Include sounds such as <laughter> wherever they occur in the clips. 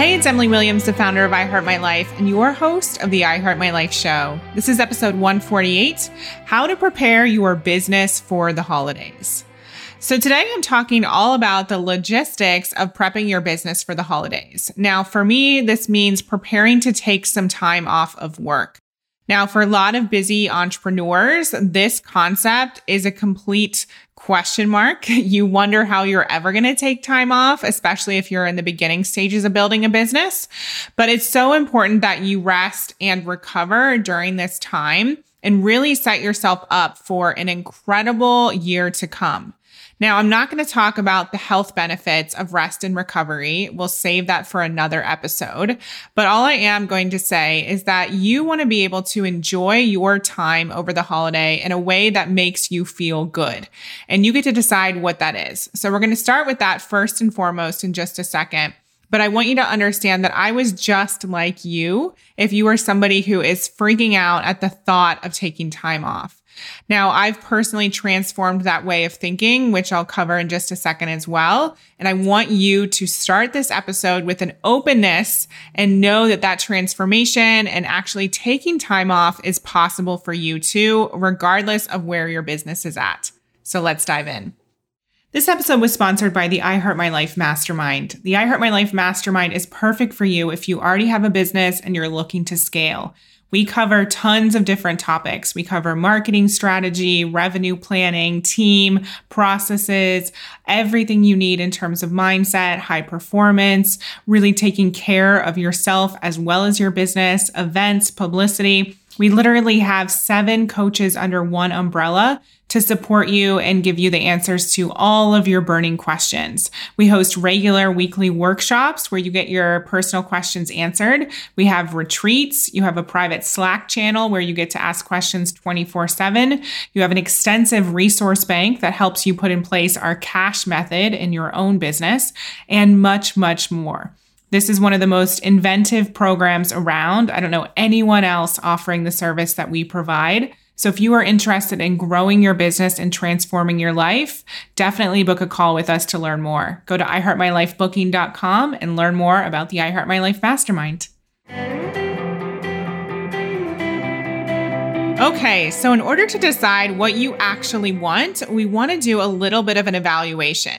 Hey, it's Emily Williams, the founder of I Heart My Life and your host of the I Heart My Life show. This is episode 148 How to Prepare Your Business for the Holidays. So, today I'm talking all about the logistics of prepping your business for the holidays. Now, for me, this means preparing to take some time off of work. Now, for a lot of busy entrepreneurs, this concept is a complete question mark. <laughs> You wonder how you're ever going to take time off, especially if you're in the beginning stages of building a business. But it's so important that you rest and recover during this time and really set yourself up for an incredible year to come. Now, I'm not going to talk about the health benefits of rest and recovery. We'll save that for another episode. But all I am going to say is that you want to be able to enjoy your time over the holiday in a way that makes you feel good. And you get to decide what that is. So we're going to start with that first and foremost in just a second. But I want you to understand that I was just like you if you are somebody who is freaking out at the thought of taking time off. Now, I've personally transformed that way of thinking, which I'll cover in just a second as well. And I want you to start this episode with an openness and know that that transformation and actually taking time off is possible for you too, regardless of where your business is at. So let's dive in. This episode was sponsored by the I Heart My Life Mastermind. The I Heart My Life Mastermind is perfect for you if you already have a business and you're looking to scale. We cover tons of different topics. We cover marketing strategy, revenue planning, team, processes, everything you need in terms of mindset, high performance, really taking care of yourself as well as your business, events, publicity. We literally have seven coaches under one umbrella to support you and give you the answers to all of your burning questions. We host regular weekly workshops where you get your personal questions answered. We have retreats. You have a private Slack channel where you get to ask questions 24 7. You have an extensive resource bank that helps you put in place our cash method in your own business and much, much more. This is one of the most inventive programs around. I don't know anyone else offering the service that we provide. So if you are interested in growing your business and transforming your life, definitely book a call with us to learn more. Go to iheartmylifebooking.com and learn more about the iHeart My Life Mastermind. Okay, so in order to decide what you actually want, we want to do a little bit of an evaluation.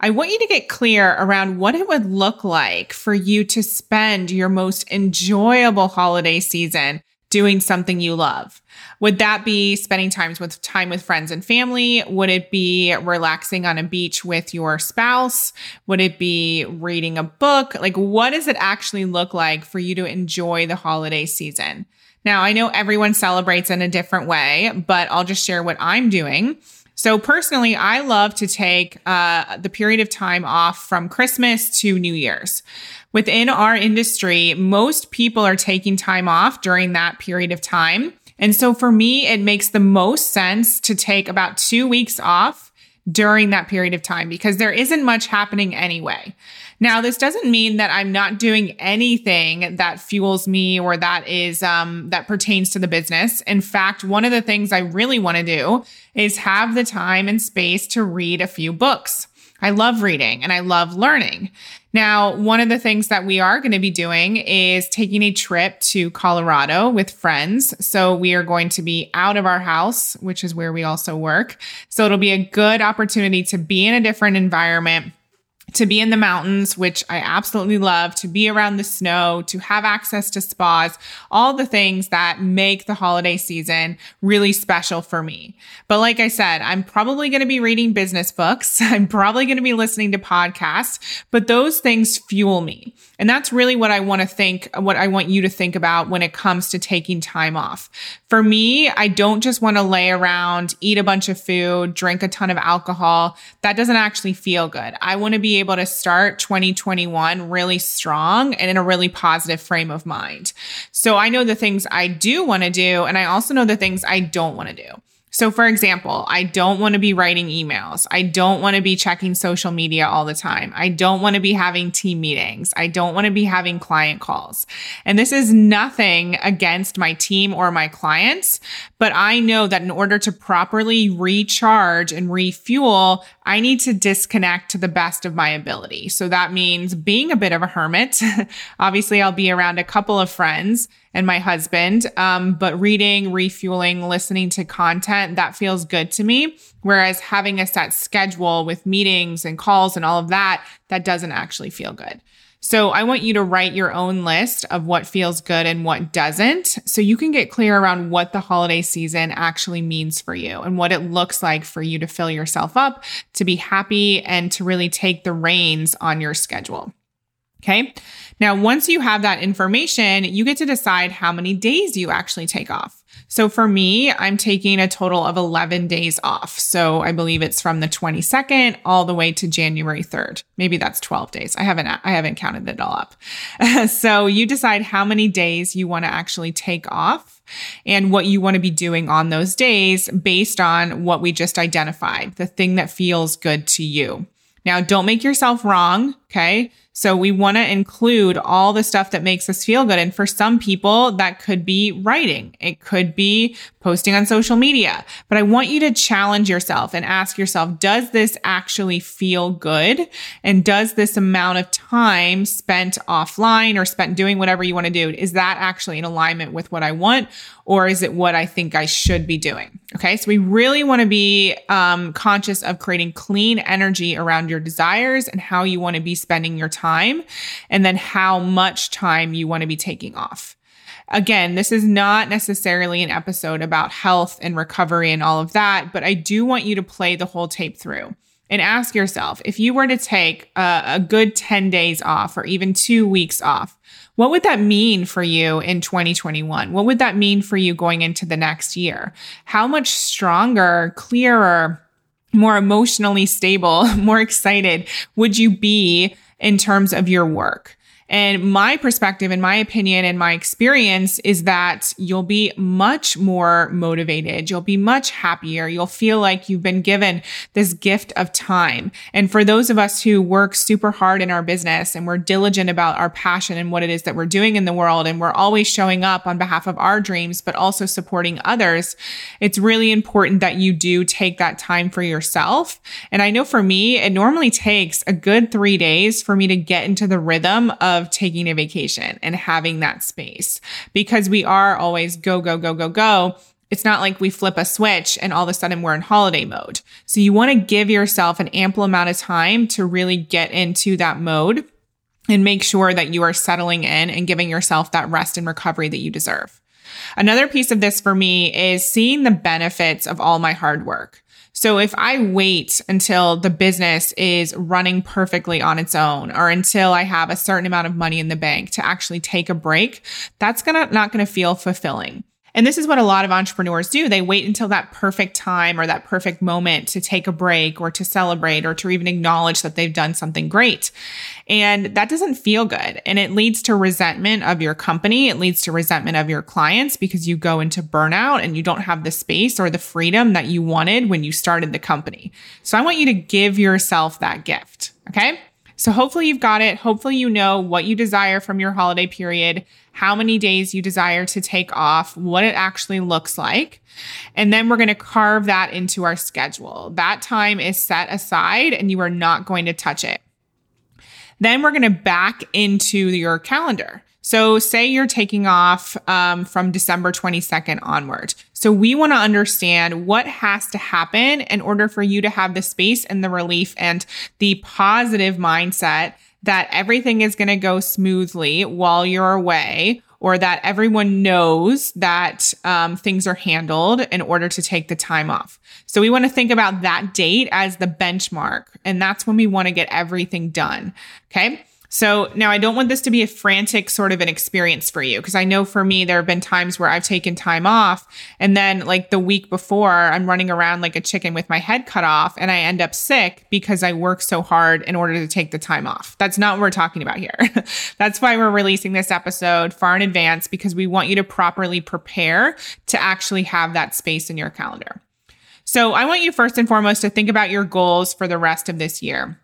I want you to get clear around what it would look like for you to spend your most enjoyable holiday season doing something you love. Would that be spending times with time with friends and family? Would it be relaxing on a beach with your spouse? Would it be reading a book? Like what does it actually look like for you to enjoy the holiday season? Now, I know everyone celebrates in a different way, but I'll just share what I'm doing. So, personally, I love to take uh, the period of time off from Christmas to New Year's. Within our industry, most people are taking time off during that period of time. And so, for me, it makes the most sense to take about two weeks off during that period of time because there isn't much happening anyway. Now, this doesn't mean that I'm not doing anything that fuels me or that is um, that pertains to the business. In fact, one of the things I really want to do is have the time and space to read a few books. I love reading and I love learning. Now, one of the things that we are going to be doing is taking a trip to Colorado with friends. So we are going to be out of our house, which is where we also work. So it'll be a good opportunity to be in a different environment to be in the mountains, which I absolutely love, to be around the snow, to have access to spas, all the things that make the holiday season really special for me. But like I said, I'm probably going to be reading business books. <laughs> I'm probably going to be listening to podcasts, but those things fuel me. And that's really what I want to think, what I want you to think about when it comes to taking time off. For me, I don't just want to lay around, eat a bunch of food, drink a ton of alcohol. That doesn't actually feel good. I want to be able to start 2021 really strong and in a really positive frame of mind. So I know the things I do want to do, and I also know the things I don't want to do. So, for example, I don't want to be writing emails. I don't want to be checking social media all the time. I don't want to be having team meetings. I don't want to be having client calls. And this is nothing against my team or my clients, but I know that in order to properly recharge and refuel, I need to disconnect to the best of my ability. So that means being a bit of a hermit. <laughs> Obviously, I'll be around a couple of friends and my husband. Um, but reading, refueling, listening to content, that feels good to me. Whereas having a set schedule with meetings and calls and all of that, that doesn't actually feel good. So I want you to write your own list of what feels good and what doesn't. So you can get clear around what the holiday season actually means for you and what it looks like for you to fill yourself up, to be happy and to really take the reins on your schedule. Okay. Now, once you have that information, you get to decide how many days you actually take off. So for me, I'm taking a total of 11 days off. So I believe it's from the 22nd all the way to January 3rd. Maybe that's 12 days. I haven't, I haven't counted it all up. <laughs> so you decide how many days you want to actually take off and what you want to be doing on those days based on what we just identified, the thing that feels good to you. Now, don't make yourself wrong. Okay. So we want to include all the stuff that makes us feel good. And for some people, that could be writing. It could be posting on social media. But I want you to challenge yourself and ask yourself, does this actually feel good? And does this amount of time spent offline or spent doing whatever you want to do, is that actually in alignment with what I want? Or is it what I think I should be doing? Okay. So we really want to be um, conscious of creating clean energy around your desires and how you want to be spending your time and then how much time you want to be taking off. Again, this is not necessarily an episode about health and recovery and all of that, but I do want you to play the whole tape through and ask yourself if you were to take a, a, good 10 days off or even two weeks off, what would that mean for you in 2021? What would that mean for you going into the next year? How much stronger, clearer, more emotionally stable, <laughs> more excited would you be in terms of your work? And my perspective and my opinion and my experience is that you'll be much more motivated. You'll be much happier. You'll feel like you've been given this gift of time. And for those of us who work super hard in our business and we're diligent about our passion and what it is that we're doing in the world, and we're always showing up on behalf of our dreams, but also supporting others, it's really important that you do take that time for yourself. And I know for me, it normally takes a good three days for me to get into the rhythm of of taking a vacation and having that space because we are always go, go, go, go, go. It's not like we flip a switch and all of a sudden we're in holiday mode. So you want to give yourself an ample amount of time to really get into that mode and make sure that you are settling in and giving yourself that rest and recovery that you deserve. Another piece of this for me is seeing the benefits of all my hard work. So if I wait until the business is running perfectly on its own or until I have a certain amount of money in the bank to actually take a break, that's gonna not gonna feel fulfilling. And this is what a lot of entrepreneurs do. They wait until that perfect time or that perfect moment to take a break or to celebrate or to even acknowledge that they've done something great. And that doesn't feel good. And it leads to resentment of your company. It leads to resentment of your clients because you go into burnout and you don't have the space or the freedom that you wanted when you started the company. So I want you to give yourself that gift. Okay. So hopefully you've got it. Hopefully you know what you desire from your holiday period, how many days you desire to take off, what it actually looks like. And then we're going to carve that into our schedule. That time is set aside and you are not going to touch it. Then we're going to back into your calendar. So, say you're taking off um, from December 22nd onward. So, we want to understand what has to happen in order for you to have the space and the relief and the positive mindset that everything is going to go smoothly while you're away or that everyone knows that um, things are handled in order to take the time off. So we want to think about that date as the benchmark, and that's when we want to get everything done. Okay. So now I don't want this to be a frantic sort of an experience for you because I know for me, there have been times where I've taken time off and then like the week before I'm running around like a chicken with my head cut off and I end up sick because I work so hard in order to take the time off. That's not what we're talking about here. <laughs> That's why we're releasing this episode far in advance because we want you to properly prepare to actually have that space in your calendar. So I want you first and foremost to think about your goals for the rest of this year.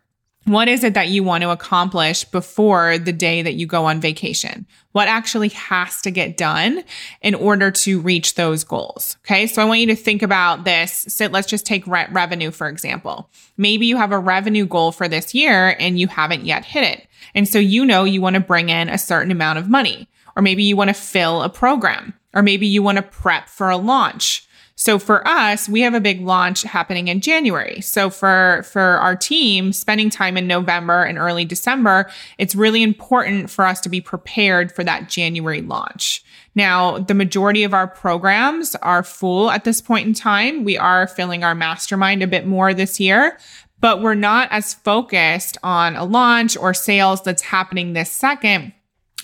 What is it that you want to accomplish before the day that you go on vacation? What actually has to get done in order to reach those goals? Okay. So I want you to think about this. So let's just take re- revenue, for example. Maybe you have a revenue goal for this year and you haven't yet hit it. And so you know you want to bring in a certain amount of money, or maybe you want to fill a program, or maybe you want to prep for a launch so for us, we have a big launch happening in January. So for, for our team, spending time in November and early December, it's really important for us to be prepared for that January launch. Now, the majority of our programs are full at this point in time. We are filling our mastermind a bit more this year, but we're not as focused on a launch or sales that's happening this second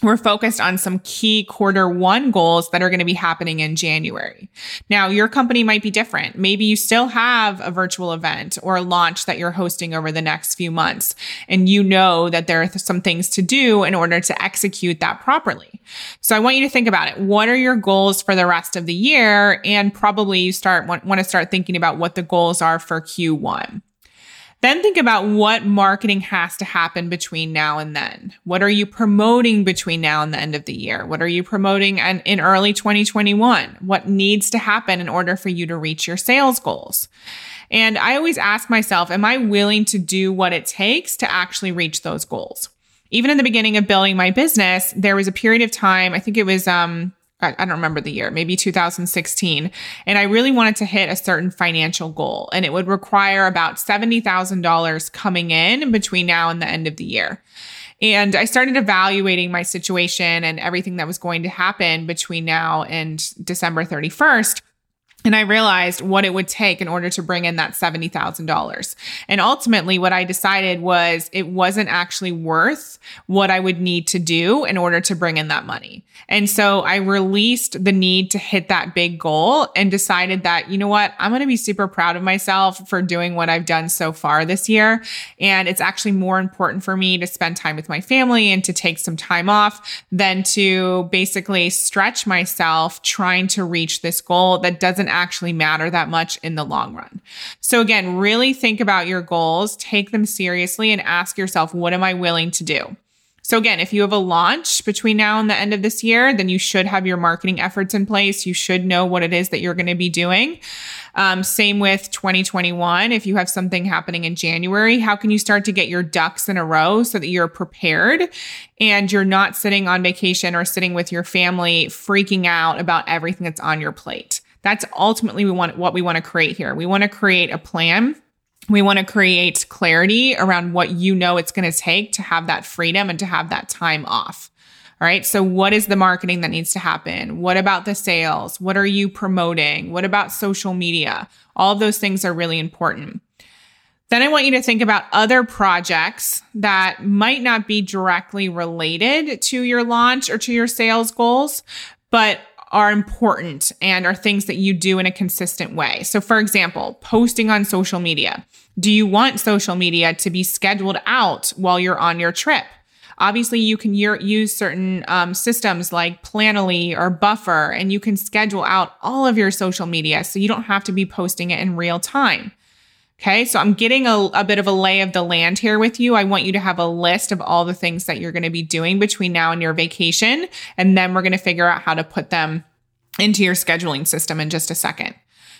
we're focused on some key quarter one goals that are going to be happening in January. Now, your company might be different. Maybe you still have a virtual event or a launch that you're hosting over the next few months, and you know that there are some things to do in order to execute that properly. So I want you to think about it. What are your goals for the rest of the year? And probably you start want, want to start thinking about what the goals are for Q1. Then think about what marketing has to happen between now and then. What are you promoting between now and the end of the year? What are you promoting in, in early 2021? What needs to happen in order for you to reach your sales goals? And I always ask myself, am I willing to do what it takes to actually reach those goals? Even in the beginning of building my business, there was a period of time, I think it was um, I don't remember the year, maybe 2016. And I really wanted to hit a certain financial goal. And it would require about $70,000 coming in between now and the end of the year. And I started evaluating my situation and everything that was going to happen between now and December 31st. And I realized what it would take in order to bring in that $70,000. And ultimately, what I decided was it wasn't actually worth what I would need to do in order to bring in that money. And so I released the need to hit that big goal and decided that, you know what, I'm going to be super proud of myself for doing what I've done so far this year. And it's actually more important for me to spend time with my family and to take some time off than to basically stretch myself trying to reach this goal that doesn't actually matter that much in the long run. So again, really think about your goals, take them seriously and ask yourself, what am I willing to do? So again, if you have a launch between now and the end of this year, then you should have your marketing efforts in place. You should know what it is that you're going to be doing. Um, same with 2021. If you have something happening in January, how can you start to get your ducks in a row so that you're prepared and you're not sitting on vacation or sitting with your family freaking out about everything that's on your plate? That's ultimately we want what we want to create here. We want to create a plan. We want to create clarity around what you know it's going to take to have that freedom and to have that time off. All right. So, what is the marketing that needs to happen? What about the sales? What are you promoting? What about social media? All of those things are really important. Then I want you to think about other projects that might not be directly related to your launch or to your sales goals, but are important and are things that you do in a consistent way. So, for example, posting on social media. Do you want social media to be scheduled out while you're on your trip? Obviously, you can use certain um, systems like Planoly or Buffer, and you can schedule out all of your social media so you don't have to be posting it in real time. Okay, so I'm getting a, a, bit of a lay of the land here with you. I want you to have a list of all the things that you're going to be doing between now and your vacation. And then we're going to figure out how to put them into your scheduling system in just a second.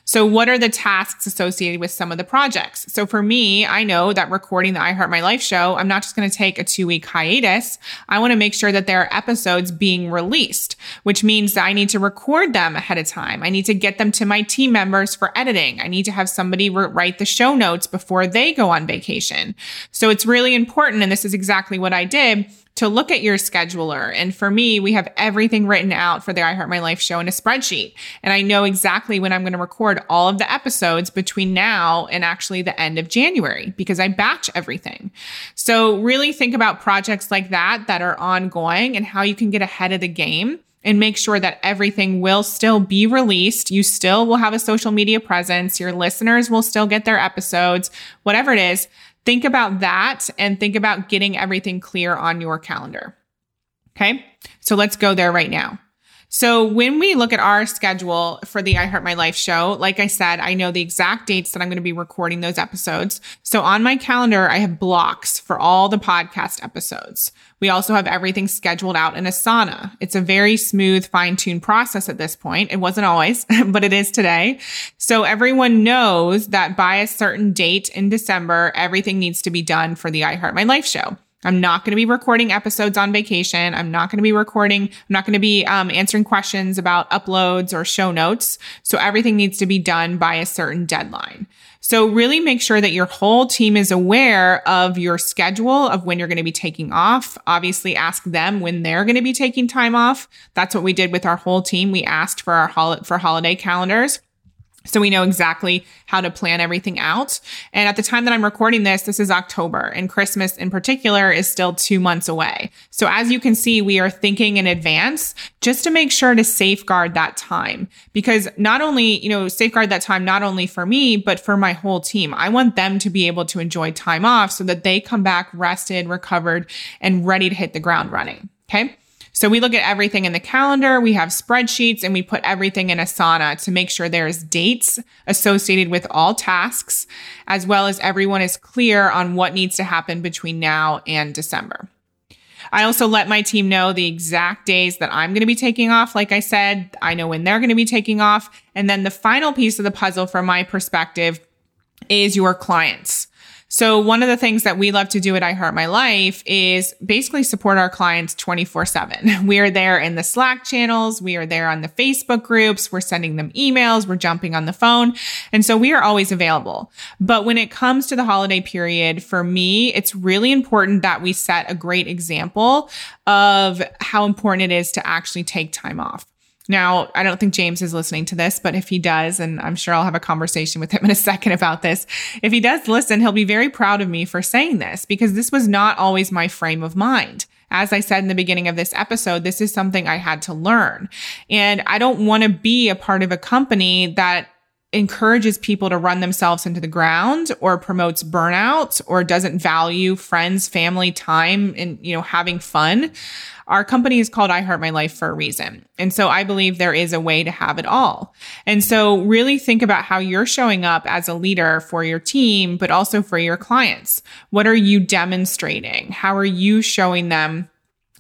So, what are the tasks associated with some of the projects? So, for me, I know that recording the I Heart My Life show, I'm not just going to take a two week hiatus. I want to make sure that there are episodes being released, which means that I need to record them ahead of time. I need to get them to my team members for editing. I need to have somebody re- write the show notes before they go on vacation. So, it's really important. And this is exactly what I did to look at your scheduler. And for me, we have everything written out for the I Heart My Life show in a spreadsheet. And I know exactly when I'm going to record all of the episodes between now and actually the end of January because I batch everything. So really think about projects like that that are ongoing and how you can get ahead of the game and make sure that everything will still be released. You still will have a social media presence. Your listeners will still get their episodes, whatever it is. Think about that and think about getting everything clear on your calendar. Okay. So let's go there right now. So when we look at our schedule for the I Heart My Life show, like I said, I know the exact dates that I'm going to be recording those episodes. So on my calendar, I have blocks for all the podcast episodes. We also have everything scheduled out in Asana. It's a very smooth, fine tuned process at this point. It wasn't always, <laughs> but it is today. So everyone knows that by a certain date in December, everything needs to be done for the I Heart My Life show. I'm not going to be recording episodes on vacation. I'm not going to be recording. I'm not going to be um, answering questions about uploads or show notes. So everything needs to be done by a certain deadline. So really make sure that your whole team is aware of your schedule of when you're going to be taking off. Obviously ask them when they're going to be taking time off. That's what we did with our whole team. We asked for our hol- for holiday calendars. So we know exactly how to plan everything out. And at the time that I'm recording this, this is October and Christmas in particular is still two months away. So as you can see, we are thinking in advance just to make sure to safeguard that time because not only, you know, safeguard that time, not only for me, but for my whole team. I want them to be able to enjoy time off so that they come back rested, recovered, and ready to hit the ground running. Okay. So we look at everything in the calendar, we have spreadsheets, and we put everything in Asana to make sure there's dates associated with all tasks, as well as everyone is clear on what needs to happen between now and December. I also let my team know the exact days that I'm going to be taking off. Like I said, I know when they're going to be taking off. And then the final piece of the puzzle from my perspective is your clients. So one of the things that we love to do at I Heart My Life is basically support our clients 24 seven. <laughs> We are there in the Slack channels. We are there on the Facebook groups. We're sending them emails. We're jumping on the phone. And so we are always available. But when it comes to the holiday period, for me, it's really important that we set a great example of how important it is to actually take time off. Now, I don't think James is listening to this, but if he does, and I'm sure I'll have a conversation with him in a <laughs> second about this, if he does listen, he'll be very proud of me for saying this because this was not always my frame of mind. As I said in the beginning of this episode, this is something I had to learn. And I don't want to be a part of a company that encourages people to run themselves into the ground or promotes burnout or doesn't value friends, family, time and you know having fun. Our company is called I Heart My Life for a reason. And so I believe there is a way to have it all. And so really think about how you're showing up as a leader for your team, but also for your clients. What are you demonstrating? How are you showing them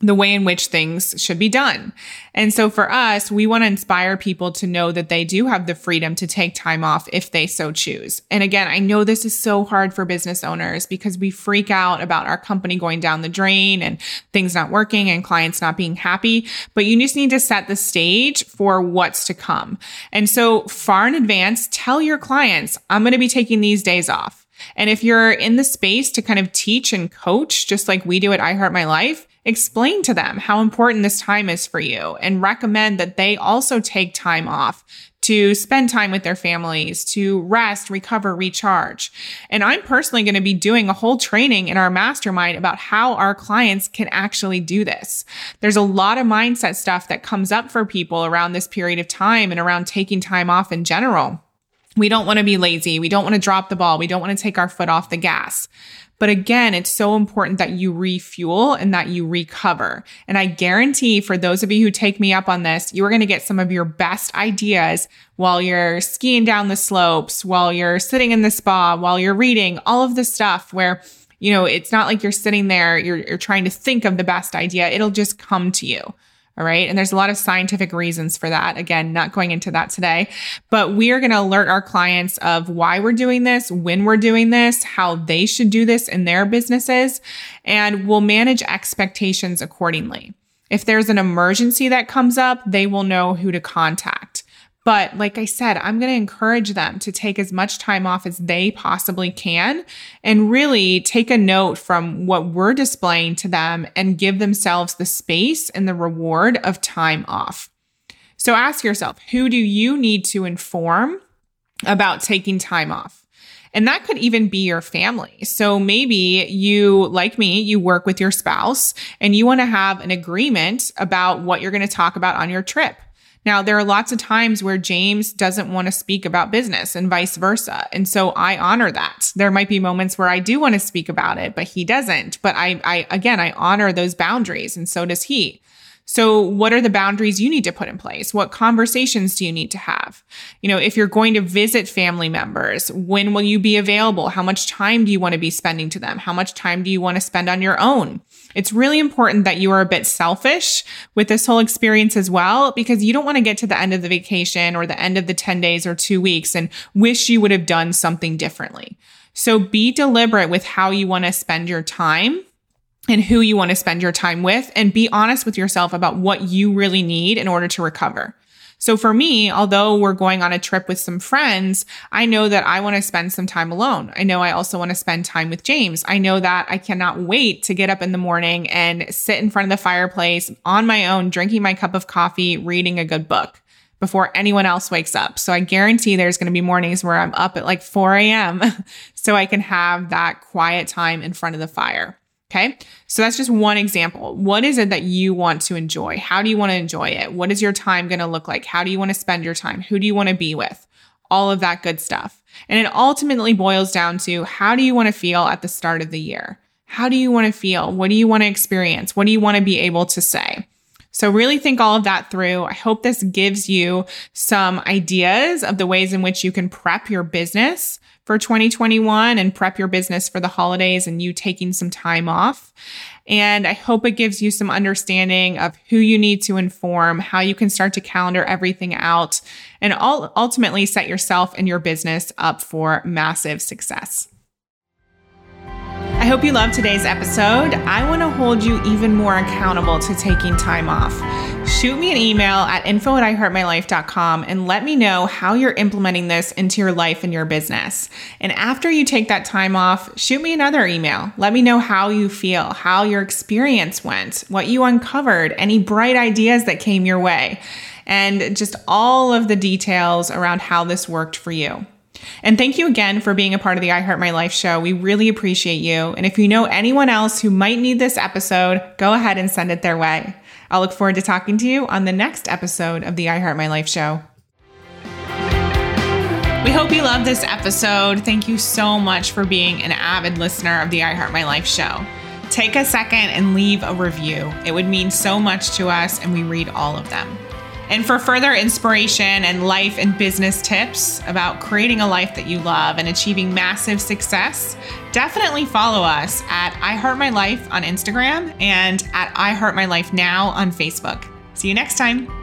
the way in which things should be done. And so for us, we want to inspire people to know that they do have the freedom to take time off if they so choose. And again, I know this is so hard for business owners because we freak out about our company going down the drain and things not working and clients not being happy, but you just need to set the stage for what's to come. And so far in advance, tell your clients, I'm going to be taking these days off. And if you're in the space to kind of teach and coach, just like we do at I Heart My Life, explain to them how important this time is for you and recommend that they also take time off to spend time with their families, to rest, recover, recharge. And I'm personally going to be doing a whole training in our mastermind about how our clients can actually do this. There's a lot of mindset stuff that comes up for people around this period of time and around taking time off in general. We don't want to be lazy. We don't want to drop the ball. We don't want to take our foot off the gas. But again, it's so important that you refuel and that you recover. And I guarantee for those of you who take me up on this, you are going to get some of your best ideas while you're skiing down the slopes, while you're sitting in the spa, while you're reading, all of the stuff where you know, it's not like you're sitting there, you're, you're trying to think of the best idea. It'll just come to you. All right. And there's a lot of scientific reasons for that. Again, not going into that today, but we are going to alert our clients of why we're doing this, when we're doing this, how they should do this in their businesses, and we'll manage expectations accordingly. If there's an emergency that comes up, they will know who to contact. But like I said, I'm going to encourage them to take as much time off as they possibly can and really take a note from what we're displaying to them and give themselves the space and the reward of time off. So ask yourself, who do you need to inform about taking time off? And that could even be your family. So maybe you, like me, you work with your spouse and you want to have an agreement about what you're going to talk about on your trip. Now, there are lots of times where James doesn't want to speak about business and vice versa. And so I honor that. There might be moments where I do want to speak about it, but he doesn't. But I, I, again, I honor those boundaries and so does he. So, what are the boundaries you need to put in place? What conversations do you need to have? You know, if you're going to visit family members, when will you be available? How much time do you want to be spending to them? How much time do you want to spend on your own? It's really important that you are a bit selfish with this whole experience as well, because you don't want to get to the end of the vacation or the end of the 10 days or two weeks and wish you would have done something differently. So be deliberate with how you want to spend your time and who you want to spend your time with and be honest with yourself about what you really need in order to recover. So for me, although we're going on a trip with some friends, I know that I want to spend some time alone. I know I also want to spend time with James. I know that I cannot wait to get up in the morning and sit in front of the fireplace on my own, drinking my cup of coffee, reading a good book before anyone else wakes up. So I guarantee there's going to be mornings where I'm up at like 4 a.m. <laughs> so I can have that quiet time in front of the fire. Okay. So that's just one example. What is it that you want to enjoy? How do you want to enjoy it? What is your time going to look like? How do you want to spend your time? Who do you want to be with? All of that good stuff. And it ultimately boils down to how do you want to feel at the start of the year? How do you want to feel? What do you want to experience? What do you want to be able to say? So really think all of that through. I hope this gives you some ideas of the ways in which you can prep your business for 2021 and prep your business for the holidays and you taking some time off. And I hope it gives you some understanding of who you need to inform, how you can start to calendar everything out, and all, ultimately set yourself and your business up for massive success. I hope you loved today's episode. I want to hold you even more accountable to taking time off. Shoot me an email at info at iheartmylife.com and let me know how you're implementing this into your life and your business. And after you take that time off, shoot me another email. Let me know how you feel, how your experience went, what you uncovered, any bright ideas that came your way, and just all of the details around how this worked for you. And thank you again for being a part of the I Heart My Life show. We really appreciate you. And if you know anyone else who might need this episode, go ahead and send it their way. I'll look forward to talking to you on the next episode of the I Heart My Life show. We hope you loved this episode. Thank you so much for being an avid listener of the I Heart My Life show. Take a second and leave a review. It would mean so much to us, and we read all of them. And for further inspiration and life and business tips about creating a life that you love and achieving massive success, definitely follow us at I Heart My Life on Instagram and at I Heart My Life Now on Facebook. See you next time.